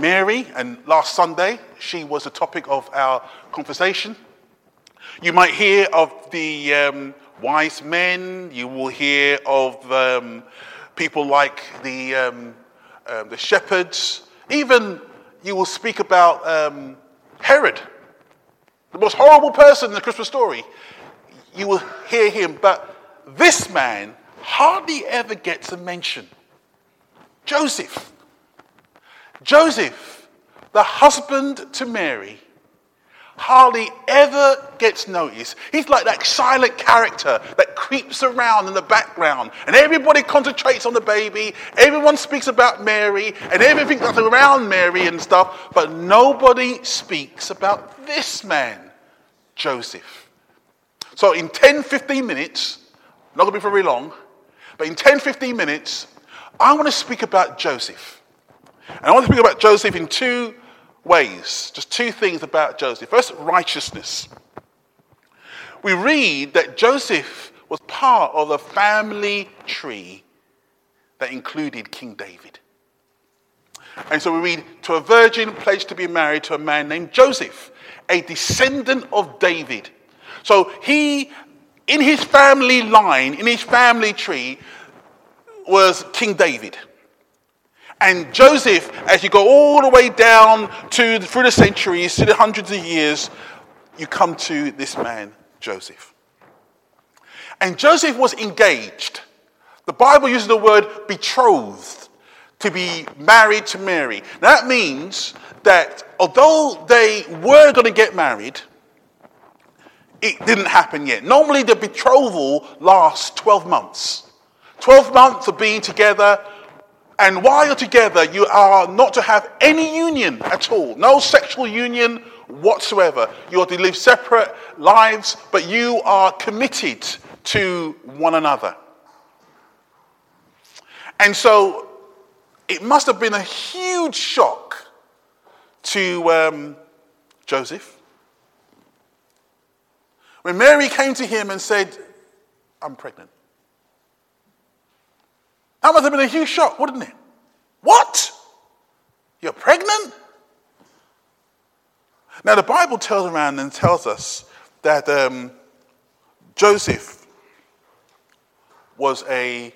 Mary, and last Sunday she was the topic of our conversation. You might hear of the um, wise men, you will hear of um, people like the, um, um the shepherds, even you will speak about um, Herod, the most horrible person in the Christmas story. You will hear him, but this man hardly ever gets a mention. Joseph. Joseph, the husband to Mary, hardly ever gets noticed. He's like that silent character that creeps around in the background, and everybody concentrates on the baby. Everyone speaks about Mary and everything that's around Mary and stuff, but nobody speaks about this man, Joseph. So, in 10 15 minutes, not to be very long, but in 10 15 minutes, I want to speak about Joseph. And I want to speak about Joseph in two ways. Just two things about Joseph. First, righteousness. We read that Joseph was part of a family tree that included King David. And so we read, to a virgin pledged to be married to a man named Joseph, a descendant of David. So he, in his family line, in his family tree, was King David. And Joseph, as you go all the way down to through the centuries, to the hundreds of years, you come to this man, Joseph. And Joseph was engaged. The Bible uses the word betrothed to be married to Mary. Now that means that although they were going to get married, it didn't happen yet. Normally, the betrothal lasts 12 months. 12 months of being together, and while you're together, you are not to have any union at all, no sexual union whatsoever. You are to live separate lives, but you are committed to one another. And so it must have been a huge shock to um, Joseph when Mary came to him and said, I'm pregnant. That must have been a huge shock, wouldn't it? What? You're pregnant? Now, the Bible tells around and tells us that um, Joseph was a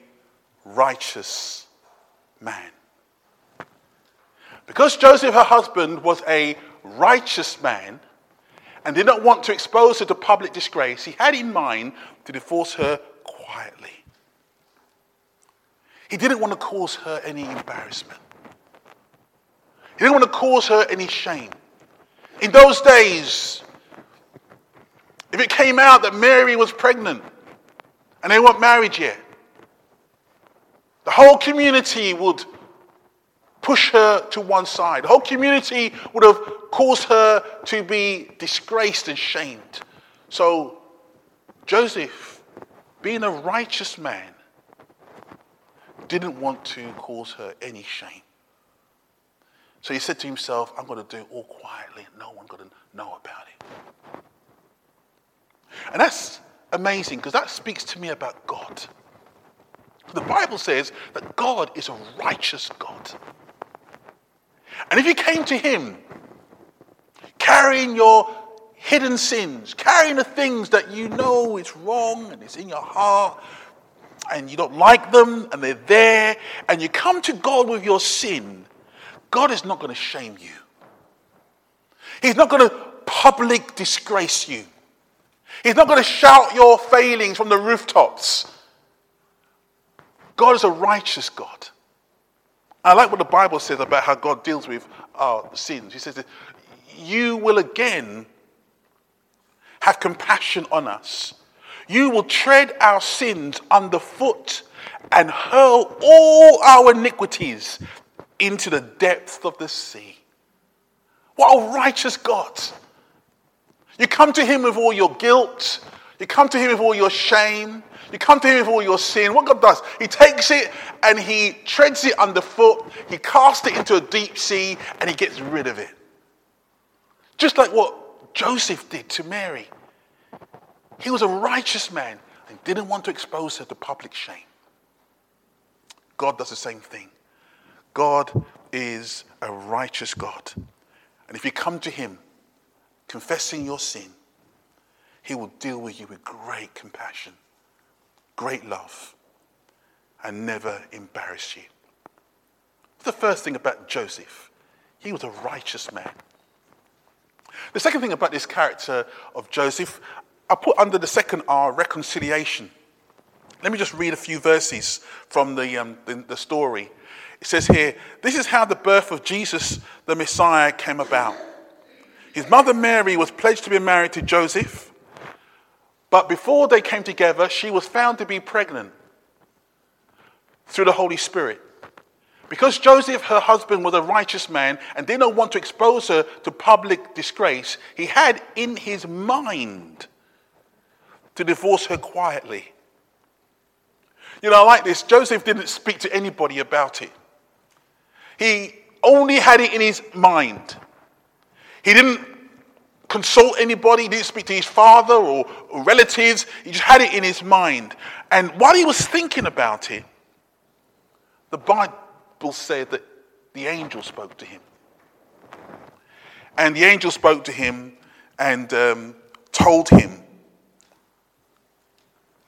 righteous man. Because Joseph, her husband, was a righteous man and did not want to expose her to public disgrace, he had in mind to divorce her quietly. He didn't want to cause her any embarrassment. He didn't want to cause her any shame. In those days, if it came out that Mary was pregnant and they weren't married yet, the whole community would push her to one side. The whole community would have caused her to be disgraced and shamed. So, Joseph, being a righteous man, didn't want to cause her any shame. So he said to himself, I'm going to do it all quietly. No one's going to know about it. And that's amazing because that speaks to me about God. The Bible says that God is a righteous God. And if you came to him carrying your hidden sins, carrying the things that you know is wrong and it's in your heart, and you don't like them and they're there, and you come to God with your sin, God is not going to shame you. He's not going to public disgrace you. He's not going to shout your failings from the rooftops. God is a righteous God. I like what the Bible says about how God deals with our sins. He says that you will again have compassion on us you will tread our sins underfoot and hurl all our iniquities into the depths of the sea. What a righteous God. You come to Him with all your guilt, you come to Him with all your shame, you come to Him with all your sin. What God does, He takes it and He treads it underfoot, He casts it into a deep sea, and He gets rid of it. Just like what Joseph did to Mary. He was a righteous man and didn't want to expose her to public shame. God does the same thing. God is a righteous God. And if you come to Him confessing your sin, He will deal with you with great compassion, great love, and never embarrass you. The first thing about Joseph, he was a righteous man. The second thing about this character of Joseph, I put under the second R, reconciliation. Let me just read a few verses from the, um, the, the story. It says here, This is how the birth of Jesus, the Messiah, came about. His mother Mary was pledged to be married to Joseph, but before they came together, she was found to be pregnant through the Holy Spirit. Because Joseph, her husband, was a righteous man and did not want to expose her to public disgrace, he had in his mind to divorce her quietly. You know, I like this. Joseph didn't speak to anybody about it. He only had it in his mind. He didn't consult anybody, he didn't speak to his father or, or relatives. He just had it in his mind. And while he was thinking about it, the Bible said that the angel spoke to him. And the angel spoke to him and um, told him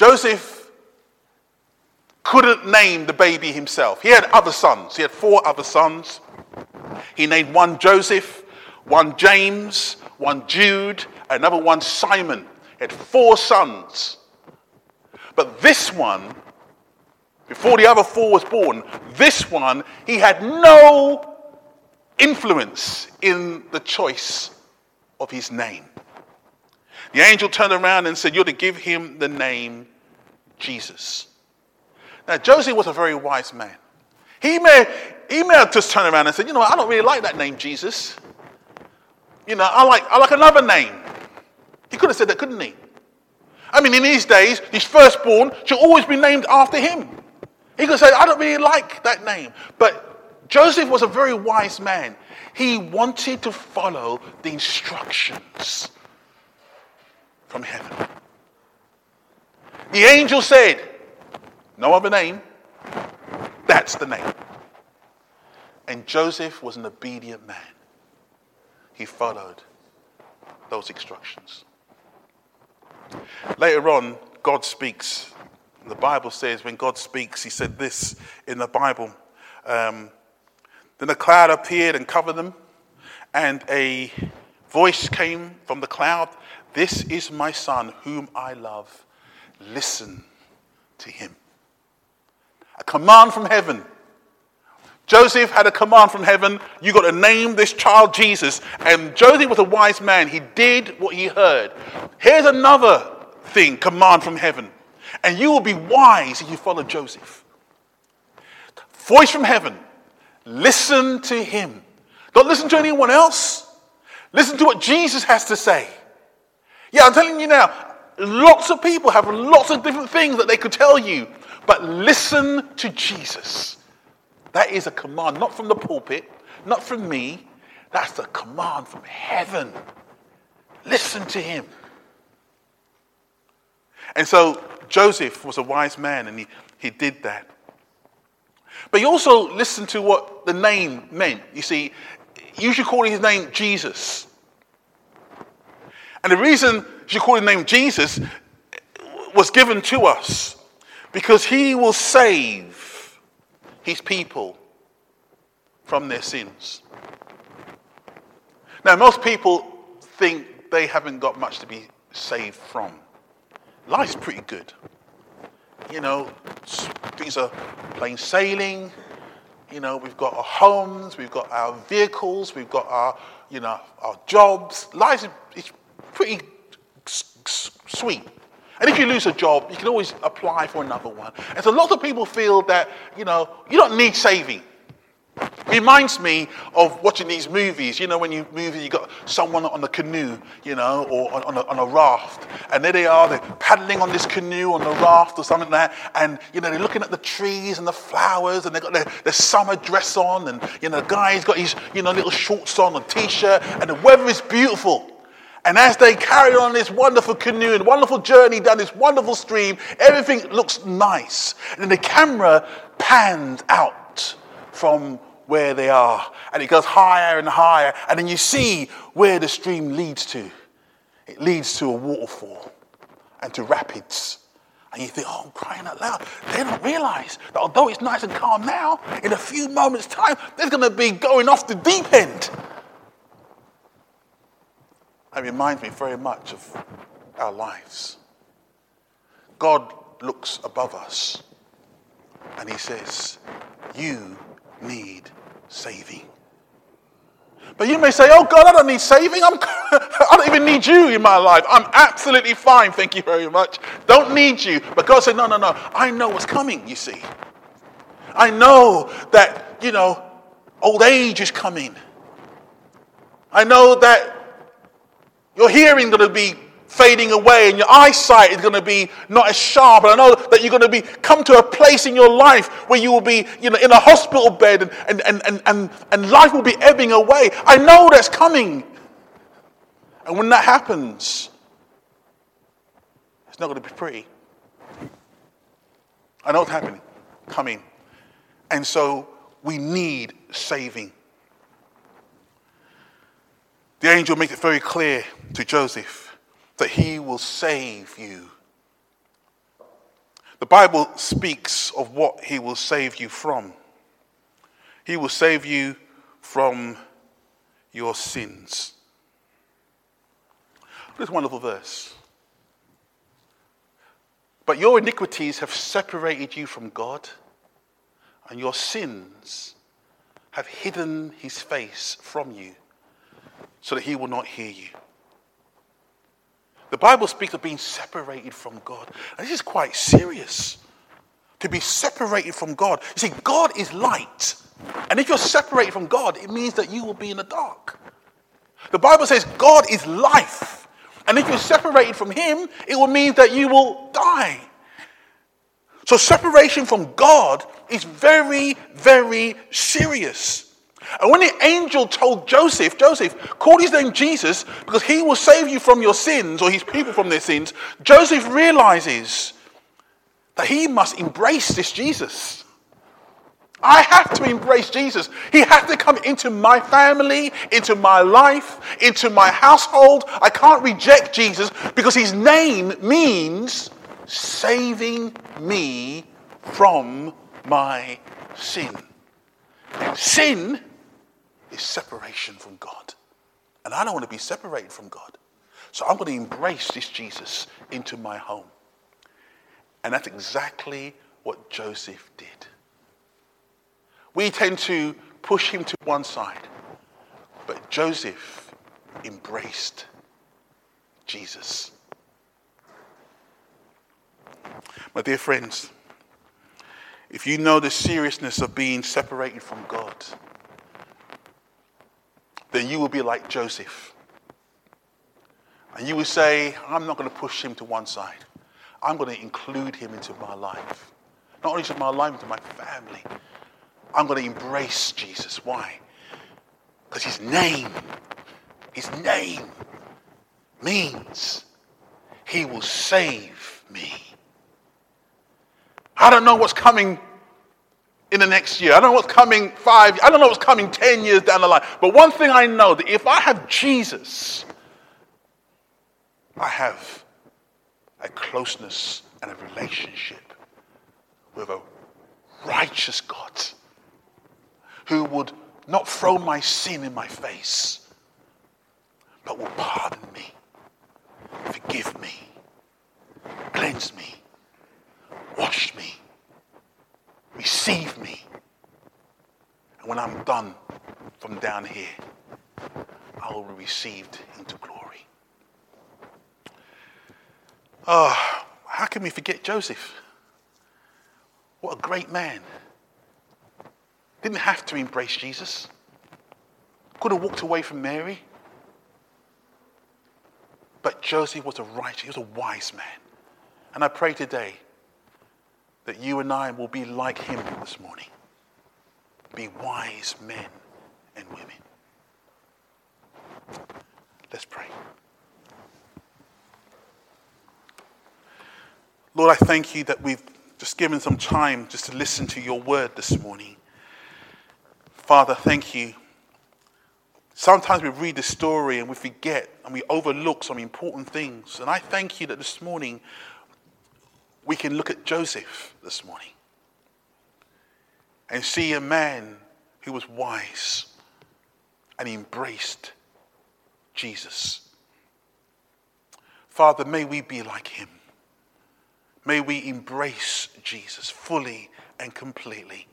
Joseph couldn't name the baby himself. He had other sons. He had four other sons. He named one Joseph, one James, one Jude, another one Simon. He had four sons. But this one, before the other four was born, this one, he had no influence in the choice of his name. The angel turned around and said, You're to give him the name Jesus. Now, Joseph was a very wise man. He may, he may have just turned around and said, You know, I don't really like that name, Jesus. You know, I like, I like another name. He could have said that, couldn't he? I mean, in these days, his firstborn should always be named after him. He could say, I don't really like that name. But Joseph was a very wise man. He wanted to follow the instructions from heaven. The angel said, no other name. That's the name. And Joseph was an obedient man. He followed those instructions. Later on, God speaks. The Bible says when God speaks, He said this in the Bible. Um, then a cloud appeared and covered them, and a voice came from the cloud This is my son, whom I love. Listen to him a command from heaven. Joseph had a command from heaven. You got to name this child Jesus. And Joseph was a wise man. He did what he heard. Here's another thing, command from heaven. And you will be wise if you follow Joseph. Voice from heaven. Listen to him. Don't listen to anyone else. Listen to what Jesus has to say. Yeah, I'm telling you now, lots of people have lots of different things that they could tell you. But listen to Jesus. That is a command, not from the pulpit, not from me. That's a command from heaven. Listen to him. And so Joseph was a wise man and he, he did that. But he also listened to what the name meant. You see, usually calling his name Jesus. And the reason she called his name Jesus was given to us because he will save his people from their sins. Now, most people think they haven't got much to be saved from. Life's pretty good. You know, things are plain sailing. You know, we've got our homes, we've got our vehicles, we've got our, you know, our jobs. Life is pretty sweet. And if you lose a job, you can always apply for another one. And so lots of people feel that, you know, you don't need saving. Reminds me of watching these movies. You know, when you movie, you got someone on a canoe, you know, or on, on, a, on a raft, and there they are, they're paddling on this canoe on the raft or something like that, and you know, they're looking at the trees and the flowers, and they've got their, their summer dress on, and you know, the guy's got his, you know, little shorts on, a t-shirt, and the weather is beautiful. And as they carry on this wonderful canoe and wonderful journey down this wonderful stream, everything looks nice. And then the camera pans out from where they are. And it goes higher and higher. And then you see where the stream leads to. It leads to a waterfall and to rapids. And you think, oh, I'm crying out loud. They don't realize that although it's nice and calm now, in a few moments' time, they're going to be going off the deep end. It reminds me very much of our lives. God looks above us and he says, You need saving. But you may say, Oh God, I don't need saving. I'm, I don't even need you in my life. I'm absolutely fine. Thank you very much. Don't need you. But God said, No, no, no. I know what's coming, you see. I know that, you know, old age is coming. I know that your hearing going to be fading away and your eyesight is going to be not as sharp. And I know that you're going to be come to a place in your life where you will be you know, in a hospital bed and, and, and, and, and, and life will be ebbing away. I know that's coming. And when that happens, it's not going to be pretty. I know it's happening, coming. And so we need saving. The angel makes it very clear to Joseph that he will save you. The Bible speaks of what he will save you from. He will save you from your sins. This wonderful verse. But your iniquities have separated you from God, and your sins have hidden his face from you, so that he will not hear you. The Bible speaks of being separated from God. And this is quite serious. To be separated from God. You see, God is light. And if you're separated from God, it means that you will be in the dark. The Bible says God is life. And if you're separated from Him, it will mean that you will die. So, separation from God is very, very serious. And when the angel told Joseph, Joseph, call his name Jesus because he will save you from your sins or his people from their sins, Joseph realizes that he must embrace this Jesus. I have to embrace Jesus. He has to come into my family, into my life, into my household. I can't reject Jesus because his name means saving me from my sin. Sin is separation from God. And I don't want to be separated from God. So I'm going to embrace this Jesus into my home. And that's exactly what Joseph did. We tend to push him to one side, but Joseph embraced Jesus. My dear friends, if you know the seriousness of being separated from God, then you will be like Joseph. And you will say, I'm not going to push him to one side. I'm going to include him into my life. Not only into my life, into my family. I'm going to embrace Jesus. Why? Because his name, his name means he will save me. I don't know what's coming in the next year. I don't know what's coming five, I don't know what's coming 10 years down the line. But one thing I know that if I have Jesus, I have a closeness and a relationship with a righteous God who would not throw my sin in my face, but will pardon me, forgive me, cleanse me, wash me receive me. And when I'm done from down here, I will be received into glory. Oh, how can we forget Joseph? What a great man. didn't have to embrace Jesus, could have walked away from Mary. But Joseph was a righteous, he was a wise man. And I pray today that you and I will be like him this morning. Be wise men and women. Let's pray. Lord, I thank you that we've just given some time just to listen to your word this morning. Father, thank you. Sometimes we read the story and we forget and we overlook some important things. And I thank you that this morning we can look at Joseph this morning and see a man who was wise and embraced Jesus. Father, may we be like him. May we embrace Jesus fully and completely.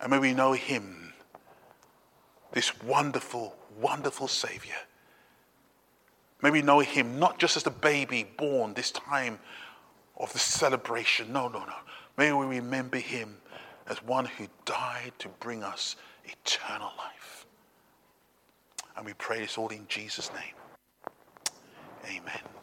And may we know him, this wonderful, wonderful Savior. May we know him not just as the baby born this time of the celebration. No, no, no. May we remember him as one who died to bring us eternal life. And we pray this all in Jesus' name. Amen.